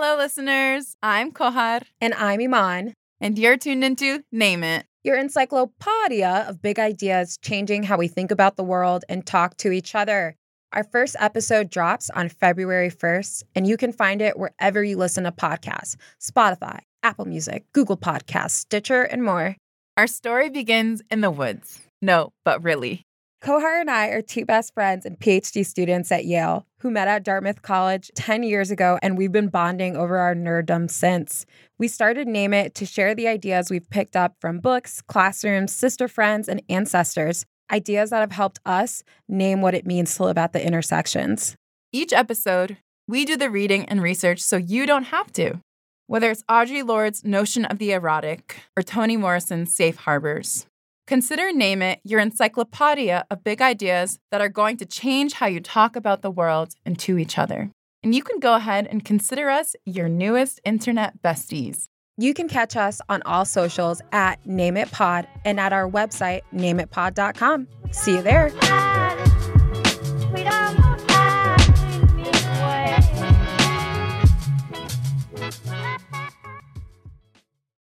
listeners. I'm Kohar. And I'm Iman. And you're tuned into Name It, your encyclopedia of big ideas changing how we think about the world and talk to each other. Our first episode drops on February 1st, and you can find it wherever you listen to podcasts Spotify, Apple Music, Google Podcasts, Stitcher, and more. Our story begins in the woods. No, but really. Kohar and I are two best friends and PhD students at Yale who met at Dartmouth College 10 years ago, and we've been bonding over our nerddom since. We started Name It to share the ideas we've picked up from books, classrooms, sister friends, and ancestors, ideas that have helped us name what it means to live at the intersections. Each episode, we do the reading and research so you don't have to. Whether it's Audre Lorde's Notion of the Erotic or Toni Morrison's Safe Harbors. Consider Name It your encyclopedia of big ideas that are going to change how you talk about the world and to each other. And you can go ahead and consider us your newest internet besties. You can catch us on all socials at Name It Pod and at our website, nameitpod.com. See you there.